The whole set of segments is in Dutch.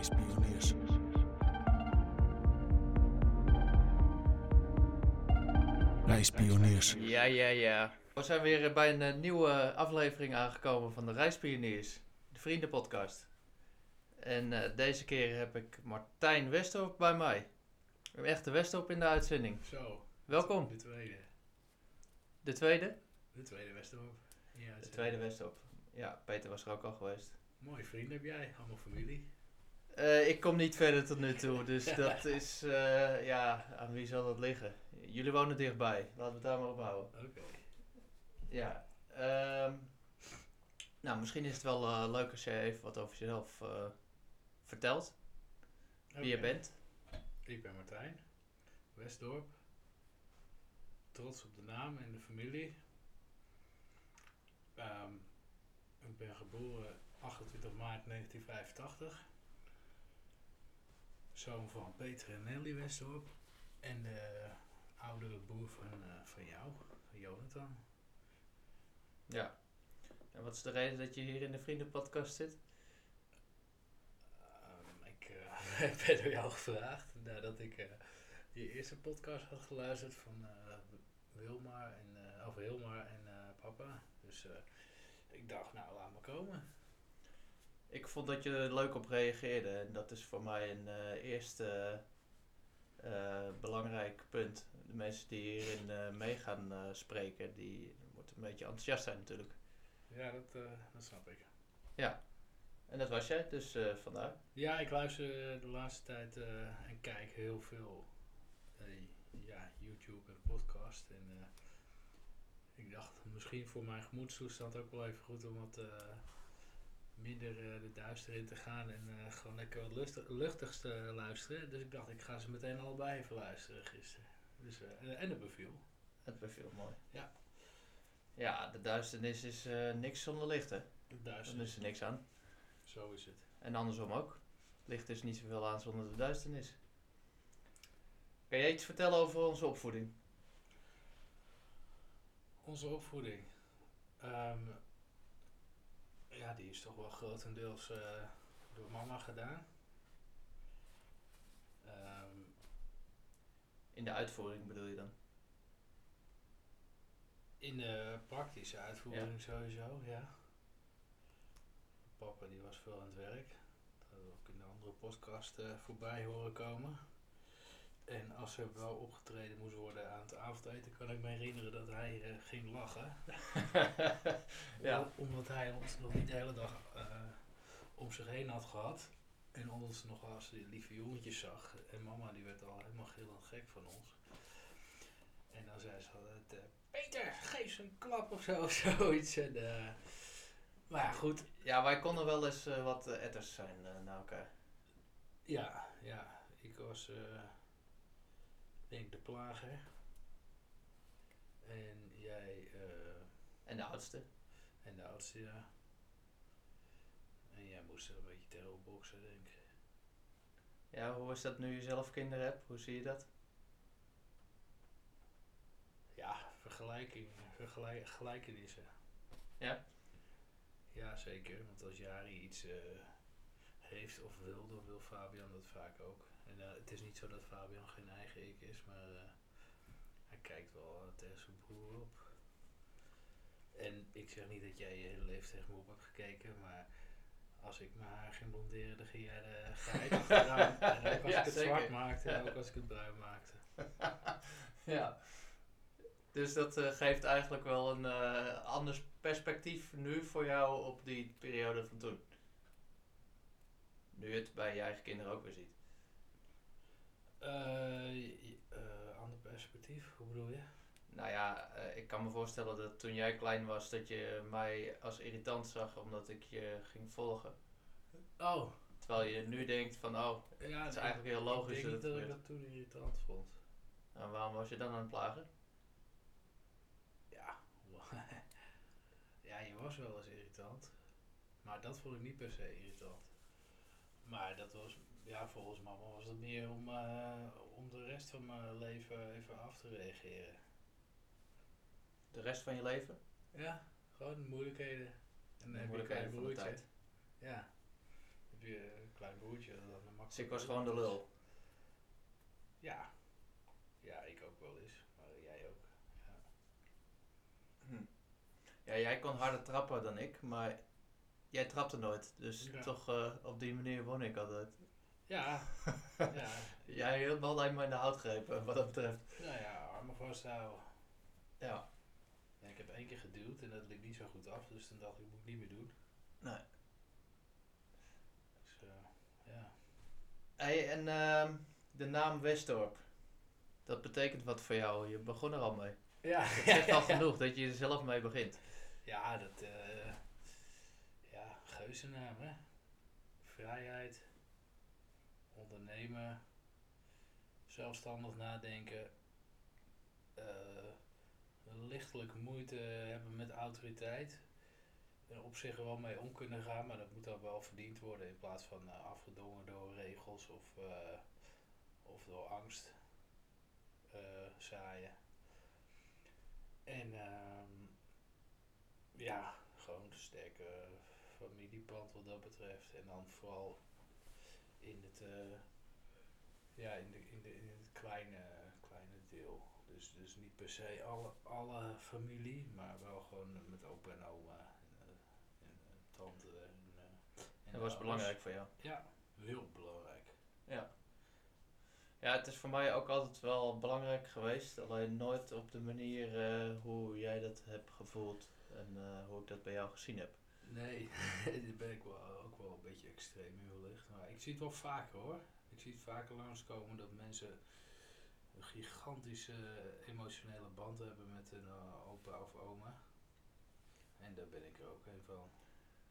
Reispioniers. Reispioniers. Ja, ja, ja. We zijn weer bij een eh, nieuwe aflevering aangekomen van de Reispioniers, de vriendenpodcast. En eh, deze keer heb ik Martijn Westhoop bij mij. Een echte Westhoop in de uitzending. Zo. Welkom. De tweede. De tweede? De tweede Westerhoop. Ja, De tweede Westhoop. Ja, Peter was er ook al geweest. Mooie vrienden heb jij, allemaal familie. Eh, ik kom niet verder tot nu toe, dus dat is, eh, ja, aan wie zal dat liggen? Jullie wonen dichtbij, laten we het daar maar op houden. Oké. Ja, ehm, nou misschien is het wel eh, leuk als je even wat over jezelf vertelt. Wie je bent. Ik ben Martijn. Westdorp. Trots op de naam en de familie. Ehm, ik ben geboren 28 maart 1985. Zoon van Peter en Nelly Westdorp. En de oudere broer van, eh, van jou, van Jonathan. Ja. En wat is de reden dat je hier in de vriendenpodcast zit? Ehm, ik eh, ben door jou gevraagd nadat ik eh, je eerste podcast had geluisterd van Wilmar en, Hilmar en papa. Dus ik dacht, nou laat maar komen. Ik vond dat je er leuk op reageerde en dat is voor mij een eh, eerste eh, belangrijk punt. De mensen die hierin eh, mee gaan spreken, die moeten een beetje enthousiast zijn natuurlijk. Ja, dat, dat snap ik. Ja. En dat was jij, dus vandaar. Ja, ik luister de laatste tijd en kijk heel veel ja, YouTube en podcast. En ik dacht misschien voor mijn gemoedstoestand ook wel even goed om wat minder eh, de duister in te gaan en eh, gewoon lekker wat lustig, luchtigs te luisteren. Dus ik dacht, ik ga ze meteen allebei even luisteren gisteren. Dus, eh, en, het beviel. Het beviel mooi. Ja. Ja, de duisternis is niks zonder licht, hè? Het Dan duister, is er niks aan. zo is het. En andersom ook. Licht is niet zoveel aan zonder de duisternis. Kan jij iets vertellen over onze opvoeding? Onze opvoeding. Ehm, ja, die is toch wel grotendeels eh, door mama gedaan. Ehm, In de uitvoering bedoel je dan? in de praktische uitvoering sowieso, ja. Papa die was veel aan het werk. Dat we ook in de andere podcast eh, voorbij horen komen. En als er wel opgetreden moest worden aan het avondeten, kan ik me herinneren dat hij eh, ging lachen. Ja. Om- Omdat hij ons nog niet de hele dag eh, om zich heen had gehad. En ons nog als die lieve jongetjes zag. En mama die werd al helemaal gillend gek van ons. En dan zei ze altijd, eh, Peter, geef ze een klap of zo, of zoiets. En, maar ja, goed. Ja, wij konden wel eens wat etters zijn naar elkaar. Ja, ja. Ik was, denk de plager. En jij, eh, En de oudste. en de oudste, ja. En jij moest er een beetje tegen boksen, denk ik. Ja, hoe is dat nu je zelf kinderen hebt? Hoe zie je dat? Ja, vergelijking, vergelijk, gelijkenissen. Ja? Ja, zeker. Want als Jari iets eh, heeft of wil, dan wil Fabian dat vaak ook. En eh, het is niet zo dat Fabian geen eigen ik is, maar eh, hij kijkt wel eh, tegen zijn broer op. En ik zeg niet dat jij je hele leven tegen me op hebt gekeken, maar als ik mijn haar ging blonderen, dan ging jij de geheid achteraan. En ook als Ja, ik het zeker. zwart maakte en ook als ik het bruin maakte. Ja. Dus dat geeft eigenlijk wel een eh anders perspectief nu voor jou op die periode van toen. Nu je het bij je eigen kinderen ook weer ziet. Eh, eh, ander perspectief, hoe bedoel je? Nou ja, eh, ik kan me voorstellen dat toen jij klein was, dat je mij als irritant zag omdat ik je ging volgen. Oh, Terwijl je nu denkt van, oh, ja, het is eigenlijk heel logisch Ik denk dat dat ik dat toen irritant vond. En waarom was je dan aan het plagen? Ja, ja, je was wel eens irritant. Maar dat vond ik niet per se irritant. Maar dat was, ja, volgens mama was het meer om, eh, om de rest van mijn leven even af te reageren. De rest van je leven? Ja, gewoon moeilijkheden. En dan moeilijkheden van de tijd. Ja. Heb je een klein broertje dat dan makkelijk. Dus ik was gewoon de lul. Ja. Ja, ik ook wel eens. Maar jij ook. Ja. Hm. Ja, jij kon harder trappen dan ik, maar jij trapte nooit. Dus Ja. toch eh, op die manier won ik altijd. Ja. ja. Jij hield me alleen maar in de houtgrepen, wat dat betreft. Nou ja, armen vasthouden. Ja. Ja, ik heb één keer geduwd en dat liep niet zo goed af, dus toen dacht ik, moet ik niet meer doen. Nee. Dus eh, ja. Hey, en ehm, de naam Westdorp. Dat betekent wat voor jou. Je begon er al mee. Ja, Het zegt al genoeg dat je er zelf mee begint. Ja, dat, eh ja, geuzennaam hè. Vrijheid, ondernemen, zelfstandig nadenken, eh, lichtelijk moeite hebben met autoriteit. Er op zich wel mee om kunnen gaan, maar dat moet dan wel verdiend worden in plaats van eh, afgedwongen door regels of, eh, of door angst eh, zaaien. En ehm, ja, gewoon een sterke familieband wat dat betreft. En dan vooral in het, eh, ja, in de, in de, in het kleine, kleine deel. Dus, dus niet per se alle, alle familie, maar wel gewoon met opa en oma en, eh, en eh, tante. En, en Dat was belangrijk voor jou. Ja, heel belangrijk. Ja. Ja, het is voor mij ook altijd wel belangrijk geweest. Alleen nooit op de manier hoe jij dat hebt gevoeld. En hoe ik dat bij jou gezien heb. Nee, daar ben ik wel, ook wel een beetje extreem in wellicht. Maar ik zie het wel vaker hoor. Ik zie het vaker langskomen dat mensen een gigantische emotionele band hebben met een eh, opa of oma. En daar ben ik er ook een van.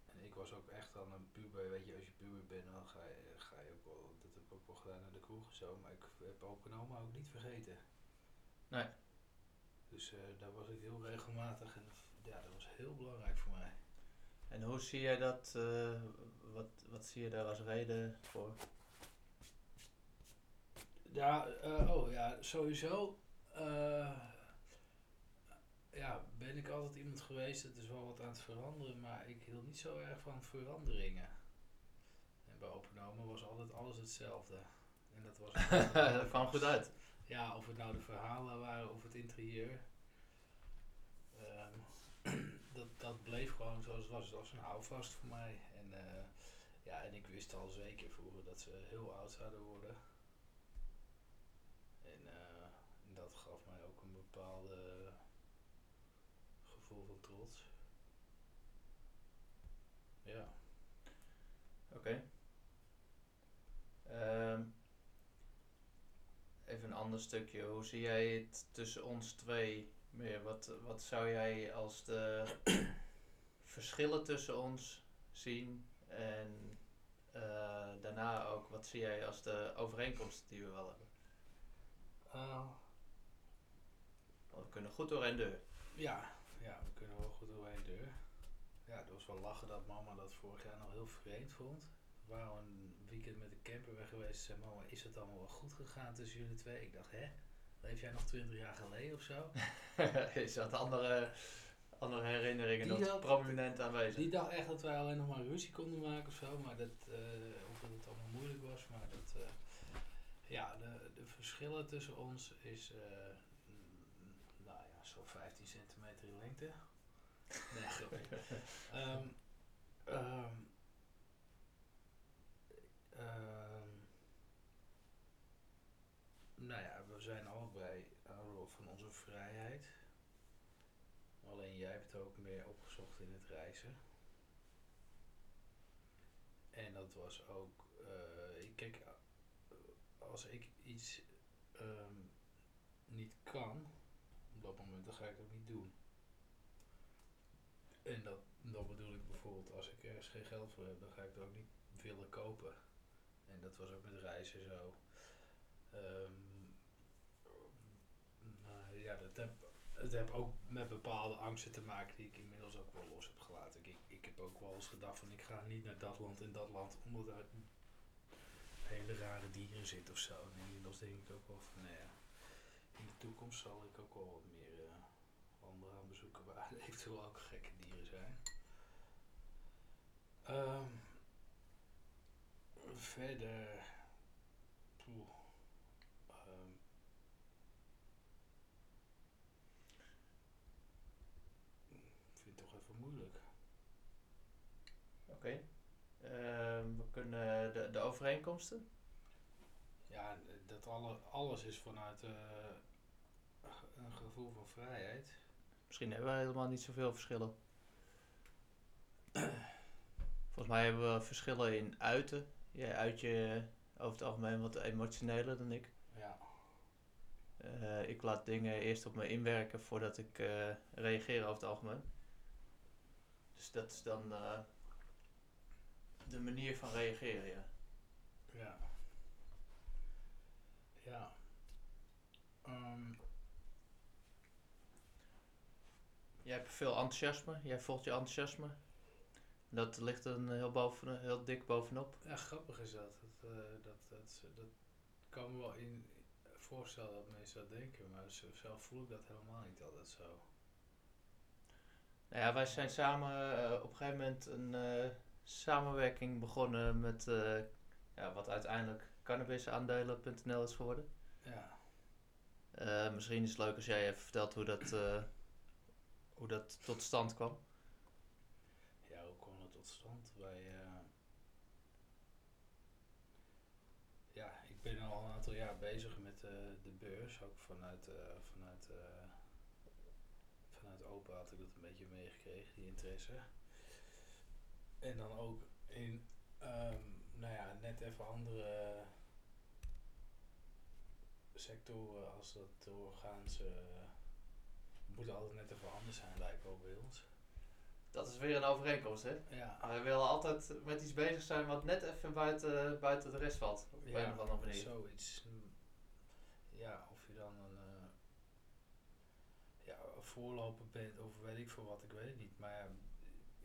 En ik was ook echt al een puber. Weet je, als je puber bent, dan ga je, ga je ook wel, dat heb ik ook wel gedaan naar de kroeg en zo. Maar ik heb opa en oma ook niet vergeten. Nee. Dus eh, daar was ik heel regelmatig en ja, dat was heel belangrijk voor mij. En hoe zie jij dat? eh, wat, wat zie je daar als reden voor? Ja, eh, oh ja, sowieso. eh, ja, ben ik altijd iemand geweest, het is wel wat aan het veranderen, maar ik hield niet zo erg van veranderingen. En bij Open Oma was altijd alles hetzelfde. En dat was. dat kwam goed uit. Ja, of het nou de verhalen waren of het interieur. Ehm, dat, dat bleef gewoon zoals het was. Het was een houvast voor mij. En, eh, ja, en ik wist al zeker vroeger dat ze heel oud zouden worden. En eh, dat gaf mij ook een bepaalde gevoel van trots. Ja. Oké. Ehm, even een ander stukje. Hoe zie jij het tussen ons twee meer? Wat, wat zou jij als de verschillen tussen ons zien? En eh, daarna ook, wat zie jij als de overeenkomsten die we wel hebben? Want we kunnen goed door één deur. Ja, ja, we kunnen wel goed doorheen deur. Ja, het was wel lachen dat mama dat vorig jaar nog heel vreemd vond. We waren een weekend met de camper weg geweest. Zei mama, is het allemaal wel goed gegaan tussen jullie twee? Ik dacht, hè? Leef jij nog twintig jaar geleden of zo? Is dat andere, andere herinneringen Die nog had- prominent aanwezig? Die dacht echt dat wij alleen nog maar ruzie konden maken of zo. Maar dat, eh, of dat het allemaal moeilijk was. Maar dat, eh, ja, de, de verschillen tussen ons is, eh, mm, nou ja, zo'n 15 centimeter in lengte. Nee, grapje. Ehm, ehm, nou ja, we zijn onze Alleen jij hebt ook meer opgezocht in het reizen. En dat was ook, ik kijk, als ik iets ehm, niet kan, op dat moment, dan ga ik het niet doen. En dat, dat bedoel ik bijvoorbeeld, als ik ergens geen geld voor heb, dan ga ik het ook niet willen kopen. En dat was ook met reizen zo. Ehm, nou ja, dat heb, het heb ook met bepaalde angsten te maken die ik inmiddels ook wel los heb gelaten. Ik, ik heb ook wel eens gedacht van ik ga niet naar dat land en dat land omdat er hele rare dieren zitten of zo. En inmiddels denk ik ook wel van nou ja, in de toekomst zal ik ook wel wat meer eh, landen gaan bezoeken waar eventueel ook gekke dieren zijn. Ehm, verder. Ehm, ik vind het toch even moeilijk. Oké. Ehm, we kunnen de, de overeenkomsten. Ja, dat alle, alles is vanuit eh, een gevoel van vrijheid. Misschien hebben we helemaal niet zoveel verschillen. Volgens mij hebben we verschillen in uiten. Jij uit je over het algemeen wat emotioneler dan ik. Ja, Eh, ik laat dingen eerst op me inwerken voordat ik eh, reageer over het algemeen. Dus dat is dan eh, de manier van reageren, ja. ja. Ja. Ehm, Jij hebt veel enthousiasme, jij volgt je enthousiasme. Dat ligt er een heel, boven, heel dik bovenop. ja, grappig is dat. Dat, eh, dat, dat, dat kan me wel in voorstellen dat mensen dat denken, maar zelf voel ik dat helemaal niet altijd zo. Nou ja, wij zijn samen eh, op een gegeven moment een eh, samenwerking begonnen met eh, ja, wat uiteindelijk cannabisaandelen.nl is geworden. Ja, Eh, misschien is het leuk als jij even vertelt hoe dat, eh, hoe dat tot stand kwam. ja hoe kwam dat tot stand? Wij, ja, ik ben al een aantal jaar bezig met de beurs, ook vanuit, vanuit, vanuit open had ik dat een beetje meegekregen, die interesse. En dan ook in, ehm, nou ja, net even andere sectoren als dat de orgaanse, moet altijd net even anders zijn lijkt wel bij ons. Dat is weer een overeenkomst, hè? Ja, Wij willen altijd met iets bezig zijn wat net even buiten, buiten de rest valt. Op een of andere manier. Zoiets. Ja, of je dan een, eh, ja, een voorloper bent of weet ik veel wat, ik weet het niet. Maar ja,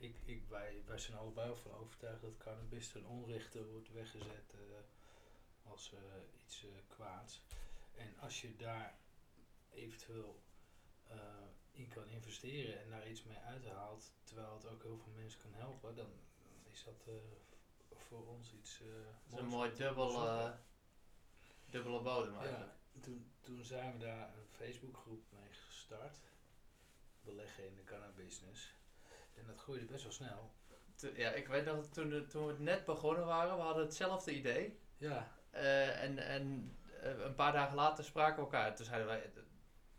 ik, ik, wij, wij zijn allebei ervan overtuigd dat cannabis ten onrechte wordt weggezet eh, als eh, iets eh, kwaads. En als je daar eventueel in kan investeren en daar iets mee uithaalt, terwijl het ook heel veel mensen kan helpen, dan is dat voor ons iets. Dat is een mooi om te dubbel, onderzoeken. eh, dubbele bodem eigenlijk. Ja, toen, toen zijn we daar een Facebookgroep mee gestart. Beleggen in de cannabisbusiness. En dat groeide best wel snel. Ja, ik weet nog dat toen, toen we net begonnen waren, we hadden hetzelfde idee. Ja, Eh, en en eh, een paar dagen later spraken we elkaar. Toen zeiden wij,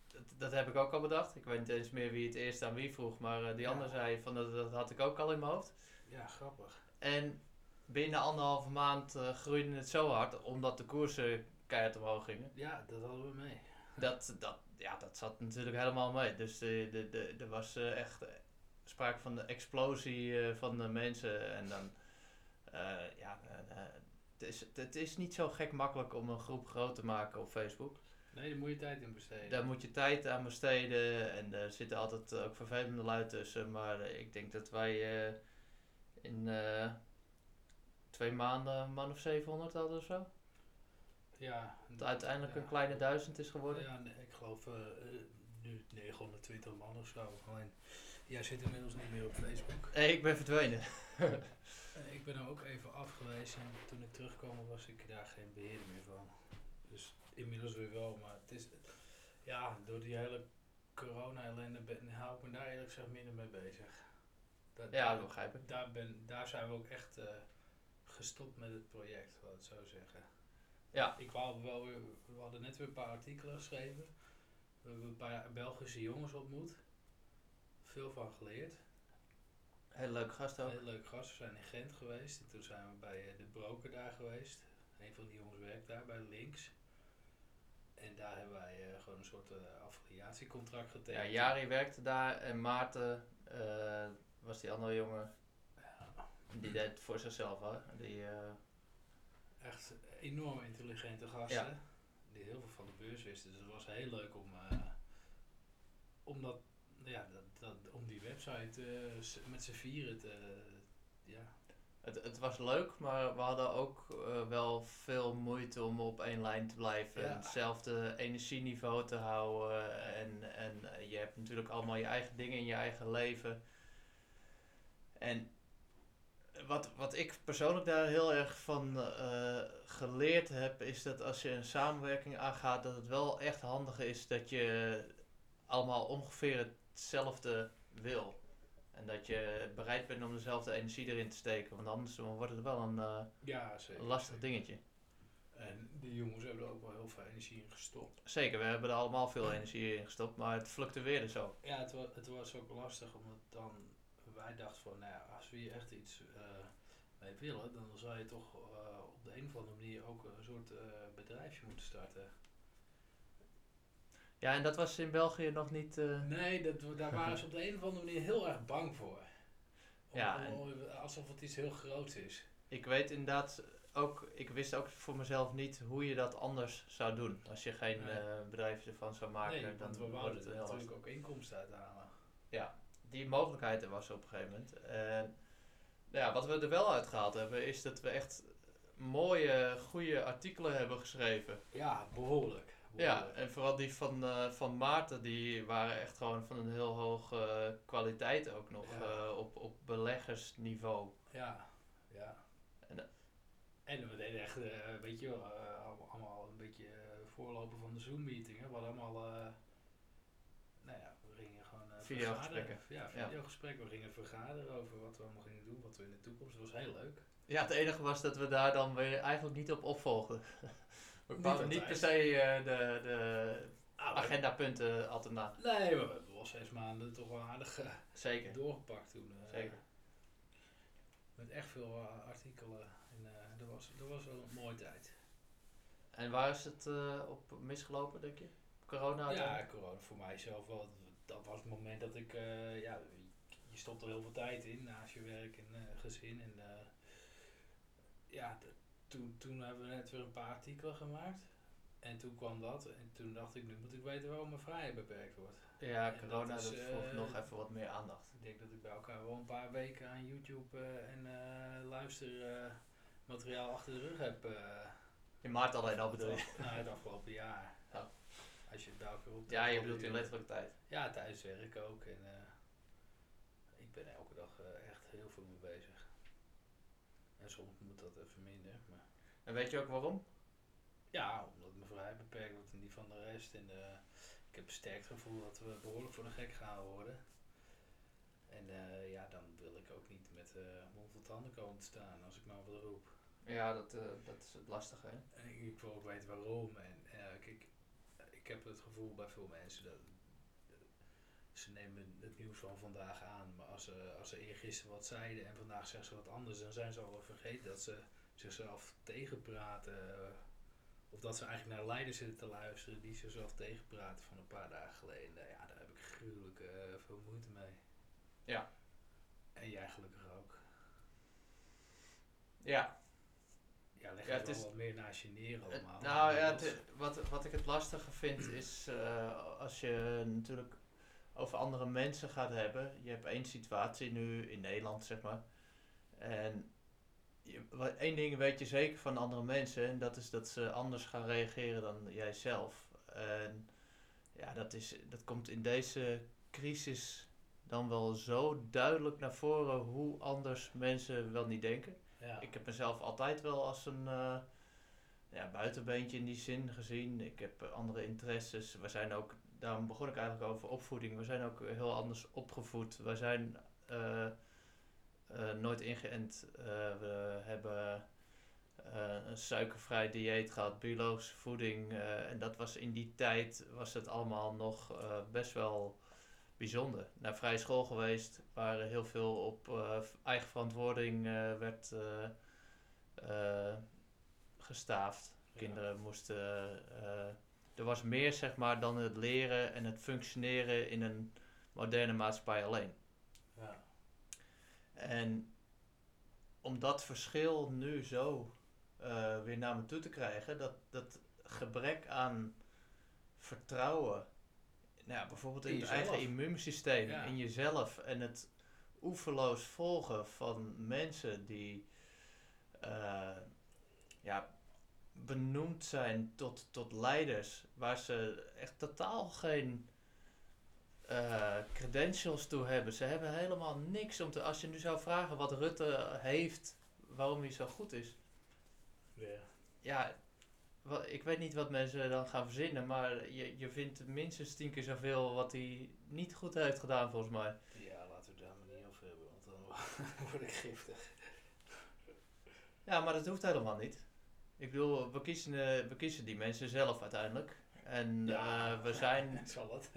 dat, dat, heb ik ook al bedacht. Ik weet niet eens meer wie het eerst aan wie vroeg, maar eh, die Ja. ander zei van dat, dat had ik ook al in mijn hoofd. ja, grappig. En binnen anderhalve maand groeide het zo hard, omdat de koersen keihard omhoog gingen. Ja, dat hadden we mee. Dat, dat, ja, dat zat natuurlijk helemaal mee. Dus de, de, de, er was echt sprake van de explosie eh, van de mensen. En dan, eh, ja, eh, het, is, het is niet zo gek makkelijk om een groep groot te maken op Facebook. Nee, daar moet je tijd in besteden. Daar moet je tijd aan besteden en er zitten altijd ook vervelende lui tussen. Maar ik denk dat wij in twee maanden een man of 700 hadden of zo. ja. Dat uiteindelijk ja. een kleine duizend is geworden. Ja, nee, ik geloof nu 920 man of zo. Alleen, jij zit inmiddels niet meer op Facebook. Nee, ik ben verdwenen. Eh, ik ben er ook even afgewezen en toen ik terugkwam was ik daar geen beheerder meer van. Dus inmiddels weer wel, maar het is, ja, door die hele corona-ellende ben, hou ik me daar eerlijk gezegd minder mee bezig. Dat, Ja, dat begrijp ik. daar, ben, daar zijn we ook echt eh, gestopt met het project, laat ik het zo zeggen. Ja. Ik wou wel weer, we hadden net weer een paar artikelen geschreven. We hebben een paar Belgische jongens ontmoet. Veel van geleerd. Hele leuke gast ook. Heel leuk gast. We zijn in Gent geweest. En toen zijn we bij eh, de broker daar geweest. Een van die jongens werkt daar bij Links. En daar hebben wij eh, gewoon een soort eh, affiliatiecontract Ja, getekend. Jari werkte daar en Maarten was die andere jongen. Ja, Die deed het voor zichzelf, hè. Die, echt enorm intelligente gasten. Ja. Die heel veel van de beurs wisten. Dus het was heel leuk om, om, dat, ja, dat, dat, om die website eh, met z'n vieren te... ja, het, het was leuk, maar we hadden ook eh, wel veel moeite om op één lijn te blijven. Ja. En hetzelfde energieniveau te houden. En, en eh, je hebt natuurlijk allemaal je eigen dingen in je eigen leven. En wat, wat ik persoonlijk daar heel erg van geleerd heb, is dat als je een samenwerking aangaat, dat het wel echt handig is dat je allemaal ongeveer hetzelfde wil. En dat je bereid bent om dezelfde energie erin te steken, want anders wordt het wel een, eh, Ja, zeker. een lastig zeker. dingetje. En die jongens hebben er ook wel heel veel energie in gestopt. Zeker, we hebben er allemaal veel energie in gestopt, maar het fluctueerde zo. Ja, het, wa het was ook lastig omdat dan wij dachten van, nou ja, als we hier echt iets eh, mee willen, dan zou je toch eh, op de een of andere manier ook een soort bedrijfje moeten starten. Ja, en dat was in België nog niet. eh, Nee, dat, daar waren ze op de een of andere manier heel erg bang voor. Om- Ja, om- alsof het iets heel groots is. Ik weet inderdaad ook, ik wist ook voor mezelf niet hoe je dat anders zou doen. Als je geen Nee. eh, bedrijf ervan zou maken, nee, dan want we wouden het natuurlijk lastig. ook inkomsten uithalen. Die mogelijkheid er was op een gegeven moment. En nou ja, wat we er wel uitgehaald hebben, is dat we echt mooie, goede artikelen hebben geschreven. Ja, behoorlijk. Ja, en vooral die van, eh, van Maarten, die waren echt gewoon van een heel hoge eh, kwaliteit ook nog. Ja. eh, op, op beleggersniveau. Ja, ja. En, En we deden echt, weet je wel, allemaal, een beetje voorlopen van de Zoom-meeting. We hadden allemaal, nou ja, we gingen gewoon Videogesprekken. Ja, videogesprekken. We gingen vergaderen over wat we allemaal gingen doen, wat we in de toekomst. Dat was heel leuk. Ja, het enige was dat we daar dan weer eigenlijk niet op opvolgden. We kwamen niet per se eh, de, de Ah, agendapunten altijd na. Nee, maar we hebben wel zes maanden toch wel aardig eh, Zeker. doorgepakt toen. eh, Zeker. Met echt veel artikelen. En dat, was, dat was wel een mooie tijd. En waar is het op misgelopen, denk je? Corona? ja, corona voor mijzelf wel. Dat was het moment dat ik, ja, je stopt er heel veel tijd in naast je werk en gezin. En ja, toen, toen hebben we net weer een paar artikelen gemaakt. En toen kwam dat en toen dacht ik, nu moet ik weten waarom mijn vrijheid beperkt wordt. Ja, En corona dat dat is, vroeg eh, nog even wat meer aandacht. Ik denk dat ik bij elkaar wel een paar weken aan YouTube eh, en eh luistermateriaal achter de rug heb. In maart alleen al bedoel je? Nou, het afgelopen jaar. Ja. Als je het bij elkaar op Ja, je bedoelt in letterlijke tijd. Ja, tijdens werk ook. En ik ben elke dag echt heel veel mee bezig. En soms moet dat even minder. Maar En weet je ook waarom? ja, omdat mijn vrijheid beperkt wordt en die van de rest. En ik heb sterk het gevoel dat we behoorlijk voor de gek gaan worden. En eh, ja, dan wil ik ook niet met eh mond vol tanden komen te staan als ik maar wat roep. Ja, dat, eh, dat is het lastige, hè? En ik, ik wil ook weten waarom. En eh, kijk, ik heb het gevoel bij veel mensen dat ze nemen het nieuws van vandaag aan, maar als ze, als ze eergisteren wat zeiden en vandaag zeggen ze wat anders, dan zijn ze al vergeten dat ze zichzelf tegenpraten. eh, Of dat ze eigenlijk naar leiders zitten te luisteren die zichzelf tegenpraten van een paar dagen geleden. Ja, daar heb ik gruwelijk eh, veel moeite mee. Ja. En jij gelukkig ook. Ja, Ja, leg Ja, het is- wat meer naast je neer Het- allemaal. nou ja, het- wat, wat ik het lastige vind is eh, als je natuurlijk over andere mensen gaat hebben. Je hebt één situatie nu in Nederland, zeg maar. En één ding weet je zeker van andere mensen. En dat is dat ze anders gaan reageren dan jijzelf. En ja, dat, is, dat komt in deze crisis dan wel zo duidelijk naar voren hoe anders mensen wel niet denken. ja. Ik heb mezelf altijd wel als een eh, ja, buitenbeentje in die zin gezien. Ik heb eh, andere interesses. We zijn ook, daarom begon ik eigenlijk over opvoeding. We zijn ook heel anders opgevoed. We zijn eh, nooit ingeënt. Eh, we hebben eh, een suikervrij dieet gehad, biologische voeding. eh, en dat was in die tijd was het allemaal nog eh, best wel bijzonder. Naar vrije school geweest, waar heel veel op eh, eigen verantwoording eh, werd eh, eh, gestaafd. Kinderen moesten. eh, er was meer zeg maar dan het leren en het functioneren in een moderne maatschappij alleen. En om dat verschil nu zo eh, weer naar me toe te krijgen, dat, dat gebrek aan vertrouwen, nou ja, bijvoorbeeld in, In het jezelf. eigen immuunsysteem, Ja. in jezelf en het oeverloos volgen van mensen die eh, ja, benoemd zijn tot, tot leiders, waar ze echt totaal geen eh, credentials toe hebben. Ze hebben helemaal niks om te. Als je nu zou vragen wat Rutte heeft, waarom hij zo goed is. Ja. Ik weet niet wat mensen dan gaan verzinnen, maar je, je vindt minstens tien keer zoveel wat hij niet goed heeft gedaan, volgens mij. ja, laten we het daar maar niet over hebben, want dan word ik giftig. Ja, maar dat hoeft helemaal niet. Ik bedoel, we kiezen, eh, we kiezen die mensen zelf uiteindelijk. En eh, we zijn, Zal het?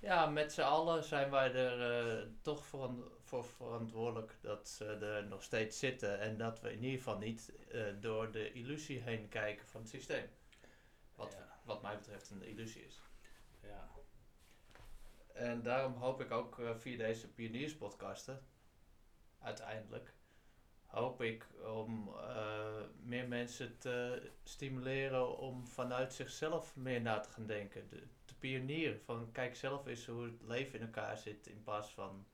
Ja, met z'n allen zijn wij er eh, toch voor, voor verantwoordelijk dat ze er nog steeds zitten. En dat we in ieder geval niet eh, door de illusie heen kijken van het systeem. Wat, Ja. wat mij betreft een illusie is. Ja. En daarom hoop ik ook eh, via deze pionierspodcasten, uiteindelijk, hoop ik om meer mensen te stimuleren om vanuit zichzelf meer na te gaan denken. De, pionieren van kijk zelf eens hoe het leven in elkaar zit in plaats van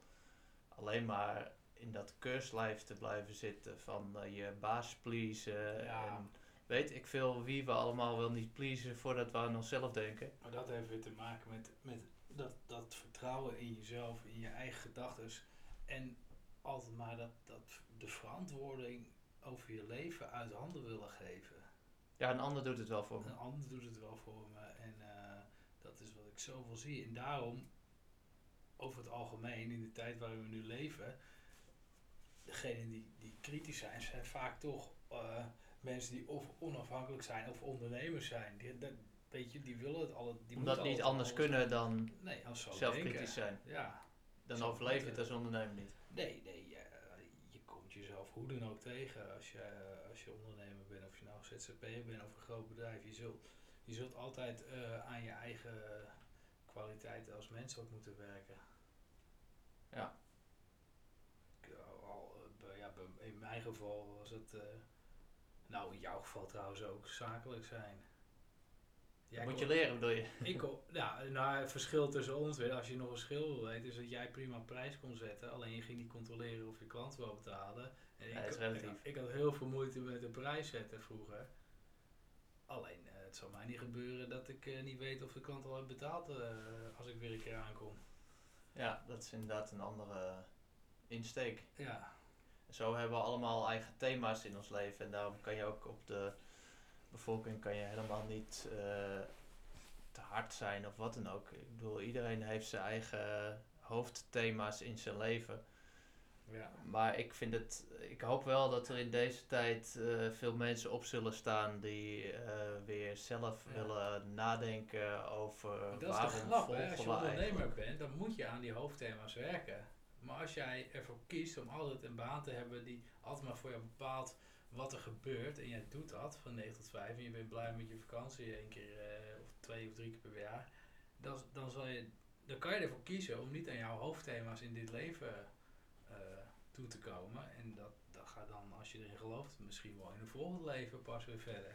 alleen maar in dat keurslijf te blijven zitten van eh, je baas pleasen Ja. en weet ik veel wie we allemaal wel niet pleasen voordat we aan onszelf denken. Maar dat heeft weer te maken met, met dat, dat vertrouwen in jezelf, in je eigen gedachten. En altijd maar dat, dat de verantwoording over je leven uit handen willen geven. Ja, een ander doet het wel voor me. Een ander doet het wel voor me. En eh, dat is wat ik zoveel zie. En daarom, over het algemeen, in de tijd waarin we nu leven, degenen die, die kritisch zijn, zijn vaak toch eh, mensen die of onafhankelijk zijn of ondernemers zijn. Die, dat, weet je, die willen het alle. Die Omdat niet anders kunnen zijn. dan Nee, als zelfkritisch zijn. Ja, Dan Zelf overleef je het als ondernemer niet. nee, nee. Je, je komt jezelf hoe dan ook tegen als je, eh, als je ondernemer bent. Of je nou ZZP'er bent of een groot bedrijf. Je zult, je zult altijd eh, aan je eigen kwaliteiten als mens ook moeten werken. Ja. Eh, al, eh, ja, in mijn geval was het... nou, in jouw geval trouwens ook zakelijk zijn. Jij moet je leren, bedoel je? ik ja, nou, het verschil tussen ons weer, als je nog een schil wil weten, is dat jij prima prijs kon zetten. Alleen je ging niet controleren of je klant wel betaalde. En Ja, ik, dat is relatief. Ik, ik had heel veel moeite met de prijs zetten vroeger. Alleen, het zal mij niet gebeuren dat ik eh, niet weet of de klant al heeft betaald eh, als ik weer een keer aankom. Ja, dat is inderdaad een andere insteek. Ja, Zo hebben we allemaal eigen thema's in ons leven. En daarom kan je ook op de bevolking kan je helemaal niet eh, te hard zijn of wat dan ook. Ik bedoel, iedereen heeft zijn eigen hoofdthema's in zijn leven. Ja. Maar ik vind het, ik hoop wel dat er in deze tijd eh, veel mensen op zullen staan die eh, weer zelf Ja. willen nadenken over Maar dat is waarom de grap, hè? Als je ondernemer eigenlijk. bent, dan moet je aan die hoofdthema's werken. Maar als jij ervoor kiest om altijd een baan te hebben die altijd maar voor jou bepaalt wat er gebeurt en jij doet dat van 9 tot 5 en je bent blij met je vakantie één keer eh, of twee of drie keer per jaar, dan, dan, zal je, dan kan je ervoor kiezen om niet aan jouw hoofdthema's in dit leven eh, toe te komen. En dat, dat gaat dan, als je erin gelooft, misschien wel in een volgend leven pas weer verder.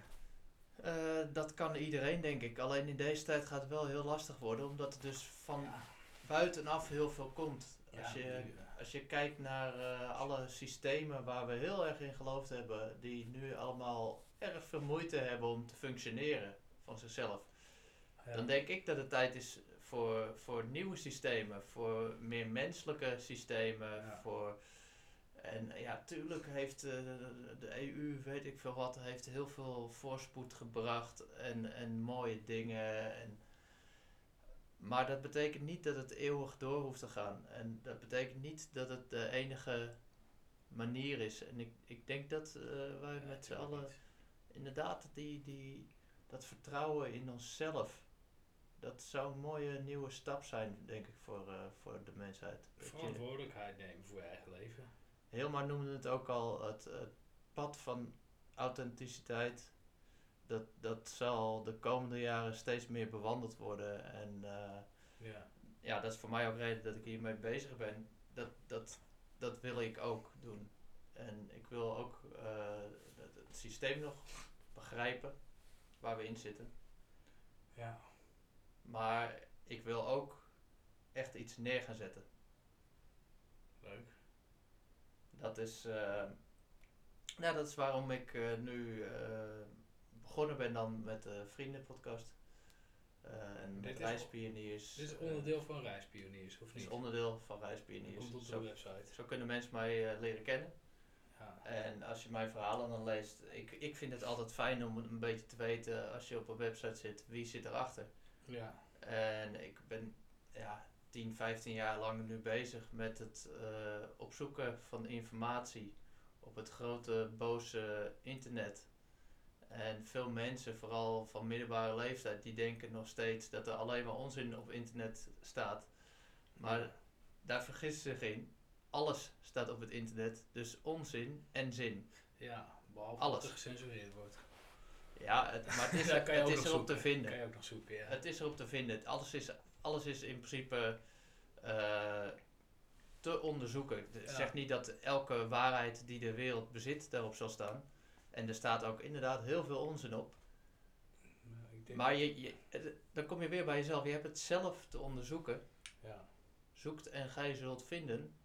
Eh, dat kan iedereen, denk ik. Alleen in deze tijd gaat het wel heel lastig worden, omdat er dus van Ja. buitenaf heel veel komt. Als, je, als je kijkt naar eh, alle systemen waar we heel erg in geloofd hebben, die nu allemaal erg veel moeite hebben om te functioneren van zichzelf, ja. dan denk ik dat het tijd is voor, voor nieuwe systemen, voor meer menselijke systemen, Ja. voor... En ja, tuurlijk heeft eh, de, EU, weet ik veel wat, heeft heel veel voorspoed gebracht en, en mooie dingen. En, maar dat betekent niet dat het eeuwig door hoeft te gaan. En dat betekent niet dat het de enige manier is. En ik, ik denk dat eh, wij Ja, met z'n allen inderdaad die, die, dat vertrouwen in onszelf. Dat zou een mooie nieuwe stap zijn, denk ik, voor, eh, voor de mensheid. Verantwoordelijkheid nemen voor je eigen leven. Hilmar noemde het ook al, het, het pad van authenticiteit. Dat, dat zal de komende jaren steeds meer bewandeld worden. En eh, Ja. ja, dat is voor mij ook reden dat ik hiermee bezig ben. Dat, dat, dat wil ik ook doen. En ik wil ook eh, het, het systeem nog begrijpen waar we in zitten. Ja. Maar ik wil ook echt iets neer gaan zetten. Leuk. Dat is, eh, nou, dat is waarom ik eh, nu eh, begonnen ben dan met de vriendenpodcast. eh, en Dit met is- reispioniers. Dit is onderdeel van Reispioniers, of het is niet? onderdeel van reispioniers. komt op de Zo, website. zo kunnen mensen mij leren kennen. Ja. En als je mijn verhalen dan leest, ik, ik vind het altijd fijn om een beetje te weten als je op een website zit, wie zit erachter. Ja. En ik ben ja, 10, 15 jaar lang nu bezig met het eh, opzoeken van informatie op het grote boze internet. En veel mensen, vooral van middelbare leeftijd, die denken nog steeds dat er alleen maar onzin op internet staat. Maar daar vergissen ze zich in. Alles staat op het internet, dus onzin en zin. Ja, behalve Alles. dat er gecensureerd wordt. Ja, het, maar het is, het erop te vinden. Kan je ook nog zoeken, ja. Het is erop te vinden. Alles is, alles is in principe eh, te onderzoeken. Ik Ja. zeg niet dat elke waarheid die de wereld bezit daarop zal staan. En er staat ook inderdaad heel veel onzin op. Nou, ik denk Maar je, je, het- dan kom je weer bij jezelf. Je hebt het zelf te onderzoeken. Ja. Zoekt en gij zult vinden.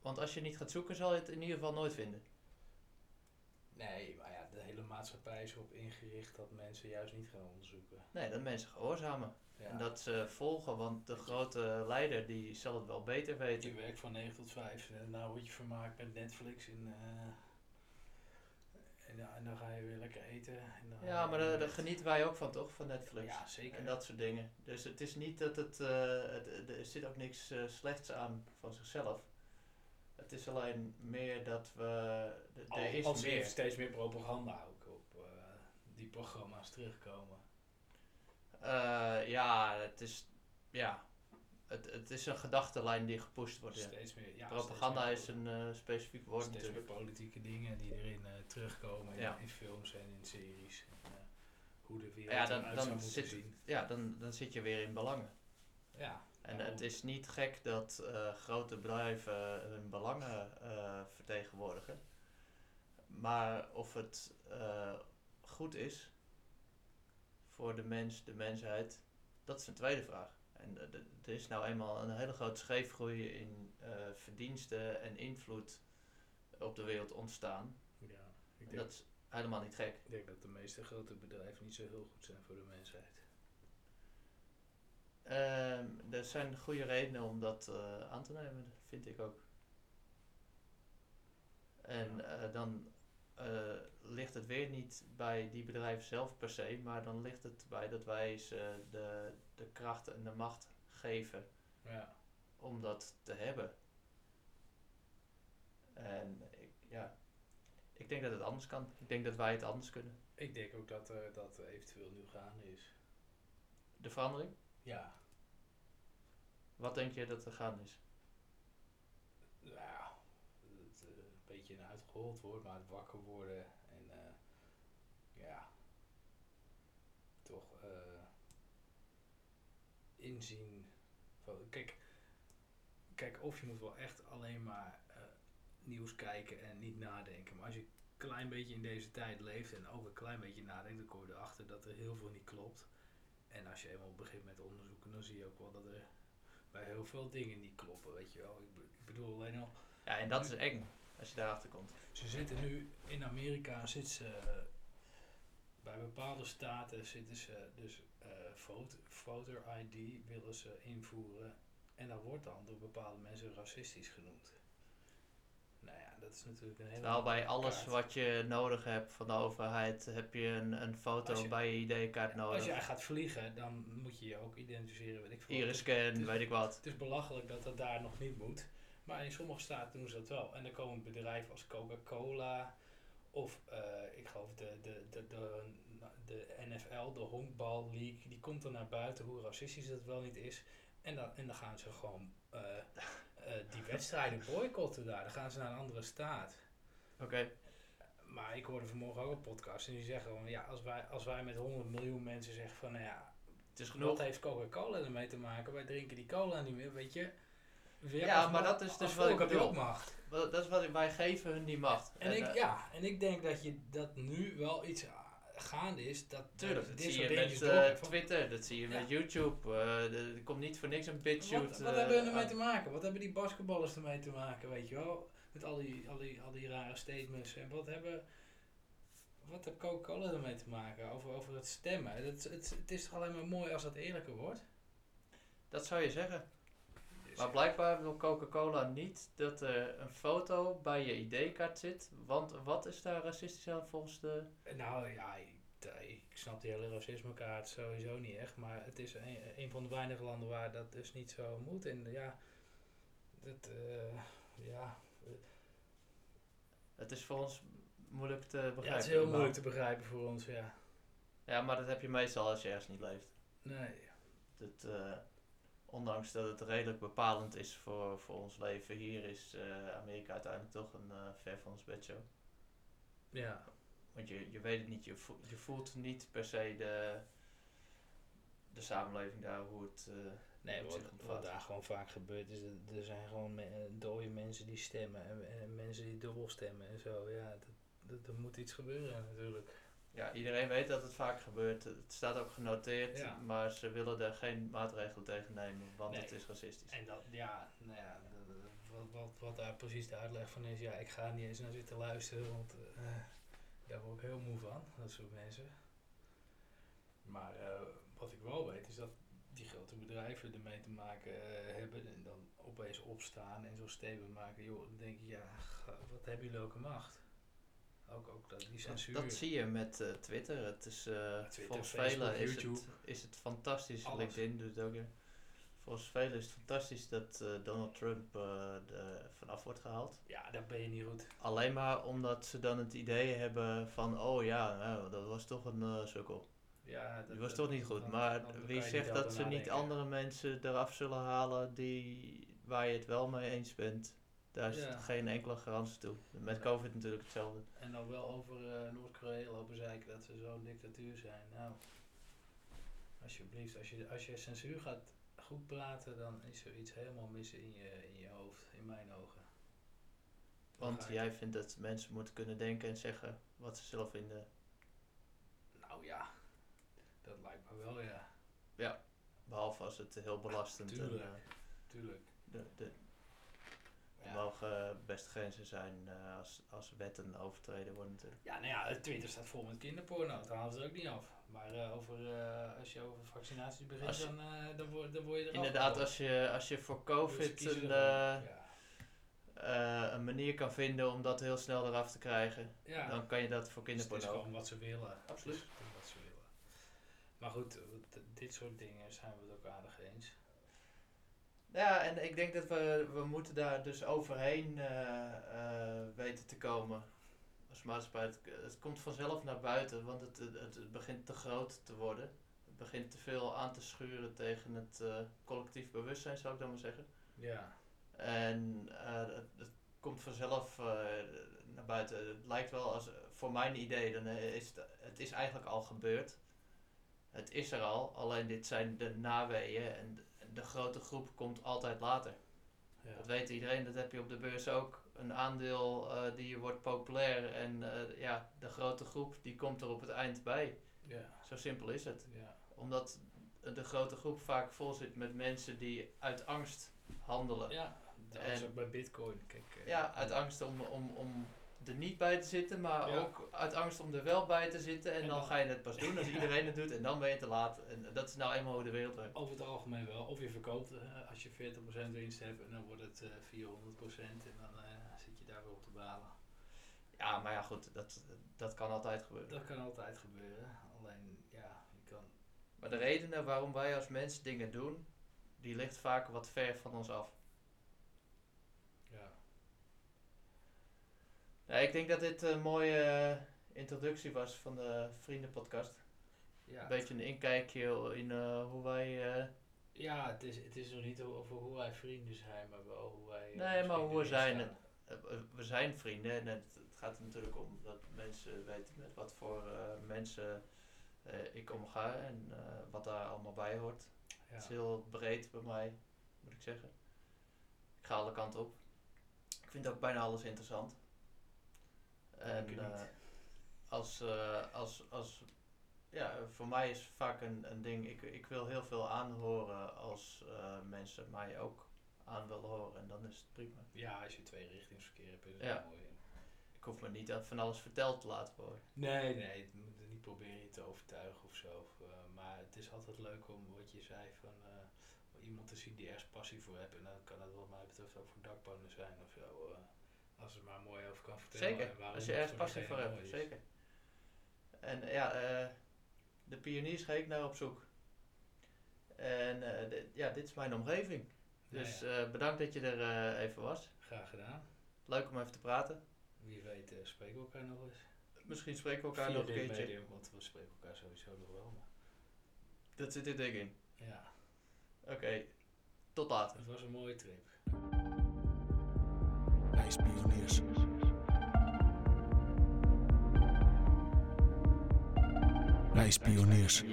Want als je niet gaat zoeken, zal je het in ieder geval nooit vinden. Nee, maar ja, de hele maatschappij is erop ingericht dat mensen juist niet gaan onderzoeken. Nee, dat mensen gehoorzamen. Ja. En dat ze volgen, want de grote leider die zal het wel beter weten. Je werkt van 9 tot 5 en nou word je vermaakt met Netflix en, eh, en, dan ga je weer lekker eten. En dan Ja, maar daar, genieten wij ook van, toch? Van Netflix. Ja, zeker. En dat soort dingen. Dus het is niet dat het, eh, het er zit ook niks eh, slechts aan van zichzelf. Het is alleen meer dat we, er is als er meer. steeds meer propaganda op eh, die programma's terugkomen. Eh, ja, het is, ja, het, het is een gedachtenlijn die gepusht wordt. Ja. Steeds meer, ja, Propaganda steeds is een eh, specifiek woord steeds meer politieke dingen die erin eh, terugkomen in, Ja. in films en in series. En, hoe de wereld Ja, dan, dan, zit, zien. ja dan, dan zit je weer in belangen. Ja, En daarom. het is niet gek dat grote bedrijven hun belangen vertegenwoordigen. Maar of het goed is voor de mens, de mensheid, dat is een tweede vraag. En eh, er is nou eenmaal een hele grote scheefgroei in eh, verdiensten en invloed op de wereld ontstaan. ja, ik En denk, dat is helemaal niet gek. ik denk dat de meeste grote bedrijven niet zo heel goed zijn voor de mensheid. Ehm, er zijn goede redenen om dat eh, aan te nemen, vind ik ook. En Ja. dan eh, ligt het weer niet bij die bedrijven zelf per se, maar dan ligt het bij dat wij ze de, de kracht en de macht geven Ja, om dat te hebben. En ik, ja, ik denk dat het anders kan. Ik denk dat wij het anders kunnen. ik denk ook dat er dat eventueel nu gaande is. De verandering? Ja, Wat denk je dat er gaande is? nou ja, het, eh, een een uitgehold woord, maar het wakker worden en eh, ja, toch eh, inzien. Kijk, kijk, of je moet wel echt alleen maar eh, nieuws kijken en niet nadenken. Maar als je een klein beetje in deze tijd leeft en ook een klein beetje nadenkt, dan kom je erachter dat er heel veel niet klopt. En als je eenmaal begint met onderzoeken, dan zie je ook wel dat er bij heel veel dingen niet kloppen, weet je wel. Ik bedoel alleen al, Ja, en dat is eng als je daarachter komt. ze zitten nu in Amerika, zitten ze eh, bij bepaalde staten zitten ze dus eh vote, voter ID willen ze invoeren en dat wordt dan door bepaalde mensen racistisch genoemd. Nou ja, dat is natuurlijk een hele. Terwijl bij alles kaart. wat je nodig hebt van de overheid heb je een, een foto je- bij je ID-kaart nodig. Als jij gaat vliegen, dan moet je je ook identificeren, weet ik veel. Iris-scan, Het is- weet ik wat. Het is belachelijk dat dat daar nog niet moet. Maar in sommige staten doen ze dat wel. En dan komen bedrijven als Coca-Cola of eh, ik geloof de, de, de, de, de NFL, de honkbal league, die komt er naar buiten hoe racistisch dat wel niet is. En dan, en dan gaan ze gewoon eh, eh, die wedstrijden boycotten daar. Dan gaan ze naar een andere staat. Oké, Maar ik hoorde vanmorgen ook een podcast en die zeggen gewoon, ja, als wij, als wij met 100 miljoen mensen zeggen van, nou ja, het is wat genoeg. heeft Coca-Cola ermee te maken? Wij drinken die cola niet meer, weet je. Ja, maar ma- dat is dus wat ik heb ook macht. Dat is wat ik, wij geven hun die macht. En, ik, eh, ja, en ik denk dat, je, dat nu wel iets ah, gaande is. Dat, Tuurlijk, dat zie je met eh, Twitter, dat zie je Ja. met YouTube. eh, er komt niet voor niks een BitChute. Wat, wat eh, hebben we ermee te maken? Wat hebben die basketballers ermee te maken, weet je wel? Met al die, al die, al die rare statements. En wat hebben... wat heeft Coca-Cola ermee te maken? Over, over het stemmen. Het, het, het is toch alleen maar mooi als dat eerlijker wordt? Dat zou je zeggen. Maar blijkbaar wil Coca-Cola niet dat er een foto bij je ID-kaart zit. Want wat is daar racistisch aan volgens de... Nou ja, ik, ik snap die hele racismekaart sowieso niet echt. Maar het is een, een van de weinige landen waar dat dus niet zo moet. En ja, dat, eh, ja, Het is voor ons moeilijk te begrijpen. ja, het is heel maar- moeilijk te begrijpen voor ons, ja. Ja, maar dat heb je meestal als je ergens niet leeft. Nee, Dat, eh, ondanks dat het redelijk bepalend is voor, voor ons leven hier, is eh, Amerika uiteindelijk toch een eh, ver van ons bedshow. ja. Want je, je weet het niet, je, voelt, je voelt niet per se de, de samenleving daar, hoe het... eh, Nee, wat, daar gewoon vaak gebeurt is, er zijn gewoon me- dode mensen die stemmen en, en mensen die dubbel stemmen en zo. Ja, dat, dat, er moet iets gebeuren natuurlijk. Ja, iedereen weet dat het vaak gebeurt. Het staat ook genoteerd, Ja. maar ze willen er geen maatregelen tegen nemen, want Nee. het is racistisch. En dat, ja, nou ja, wat, wat, wat daar precies de uitleg van is, ja, ik ga niet eens naar zitten luisteren, want eh, daar word ik heel moe van, dat soort mensen. Maar eh, wat ik wel weet is dat die grote bedrijven ermee te maken eh, hebben en dan opeens opstaan en zo'n statement maken. Joh, dan denk je, ja, wat hebben jullie ook een macht? Ook, ook dat, die Dat, censuur. dat zie je met eh, Twitter. Het is, Twitter, volgens velen is het, is het fantastisch. Alles. LinkedIn doet ook. Volgens velen is het fantastisch dat eh, Donald Trump er vanaf wordt gehaald. Ja, daar ben je niet goed. Alleen maar omdat ze dan het idee hebben van, oh ja, nou, dat was toch een sukkel. Ja, dat, Die was dat- toch niet goed. dan- Maar dan wie zegt dat ze niet andere mensen eraf zullen halen die, waar je het wel mee eens bent? Daar is Ja. geen enkele garantie toe. Met. COVID natuurlijk hetzelfde. En dan wel over eh, Noord-Korea lopen zeiken dat ze zo'n dictatuur zijn. Nou, alsjeblieft, als je, als je censuur gaat goed praten, dan is er iets helemaal mis in je, in je hoofd, in mijn ogen. Want jij vindt dat mensen moeten kunnen denken en zeggen wat ze zelf vinden. Nou ja, dat lijkt me wel, ja. Behalve als het heel belastend en Tuurlijk. eh, Tuurlijk. de, de, er mogen best grenzen zijn eh, als, als wetten overtreden worden natuurlijk. ja, nou ja, Twitter staat vol met kinderporno, daar halen ze het ook niet af. Maar eh, over, eh, als je over vaccinaties begint, je- dan, eh, dan, word, dan word je eraf Inderdaad, als je, als je voor COVID een, eh, ja. eh, een manier kan vinden om dat heel snel eraf te krijgen, ja. dan kan je dat voor Dus het is kinderporno. gewoon wat ze willen. Absoluut. Wat ze willen. Maar goed, eh, dit soort dingen zijn we het ook aardig eens. Ja, en ik denk dat we, we moeten daar dus overheen eh, eh, weten te komen. Als maatschappij. Het, het komt vanzelf naar buiten, want het, het, begint te groot te worden. Het begint te veel aan te schuren tegen het eh, collectief bewustzijn, zou ik dan maar zeggen. Ja. En het, het komt vanzelf naar buiten. Het lijkt wel als, voor mijn idee, dan is het, het is eigenlijk al gebeurd. Het is er al, alleen dit zijn de naweeën en de, grote groep komt altijd later. Ja. Dat weet iedereen, dat heb je op de beurs ook. Een aandeel eh, die wordt populair en eh, ja, de grote groep die komt er op het eind bij. Ja. Zo simpel is het. Ja. Omdat de grote groep vaak vol zit met mensen die uit angst handelen. Ja. Dat is ook bij Bitcoin. Kijk, eh, Ja, uit angst om, om, om er niet bij te zitten, maar Ja. ook uit angst om er wel bij te zitten. En, En dan, dan- ga je het pas doen als iedereen het doet en dan ben je te laat. En dat is nou eenmaal hoe de wereld werkt. Over het algemeen wel. Of je verkoopt eh, als je 40% winst hebt en dan wordt het eh 400% en dan eh, zit je daar weer op te balen. Ja, maar ja, goed, dat, dat kan altijd gebeuren. Dat kan altijd gebeuren. Alleen, ja, je kan... Maar de redenen waarom wij als mens dingen doen, die ligt vaak wat ver van ons af. Ja. Ja, ik denk dat dit een mooie eh, introductie was van de Vriendenpodcast. Ja, Een beetje een inkijkje in eh, hoe wij... eh, ja het, is, het is nog niet over hoe wij vrienden zijn, maar wel hoe wij... Nee, maar hoe we zijn. we zijn vrienden en het, het gaat er natuurlijk om dat mensen weten met wat voor mensen ik omga en wat daar allemaal bij hoort. Ja. Het is heel breed bij mij, moet ik zeggen. Ik ga alle kanten op. Ik vind ook bijna alles interessant. En eh, als, eh, als, als, ja, voor mij is vaak een, een ding, ik, ik wil heel veel aanhoren als eh, mensen mij ook aan willen horen en dan is het prima. Ja, als je twee richtingsverkeer hebt, is het Ja. mooi. Ik hoef me niet van alles verteld te laten worden. Nee, nee, moet niet proberen je te overtuigen of zo. Of, maar het is altijd leuk om wat je zei van iemand te zien die ergens passie voor hebt. En dan kan het wat mij betreft ook voor dakpannen zijn of zo. Als er maar mooi over kan vertellen. Zeker, als je het ergens passie voor hebt, zeker. En eh, ja, eh, de pioniers ga ik naar op zoek. En eh, ja, dit is mijn omgeving. Nou Dus ja, bedankt dat je er even was. graag gedaan. Leuk om even te praten. Wie weet spreken we elkaar nog eens. Misschien spreken we elkaar Via nog een keertje. medium, want we spreken elkaar sowieso nog wel. Maar Dat zit er dik in. ja, Oké, tot later. het was een mooie trip. nice pioneers. Nice pioneers.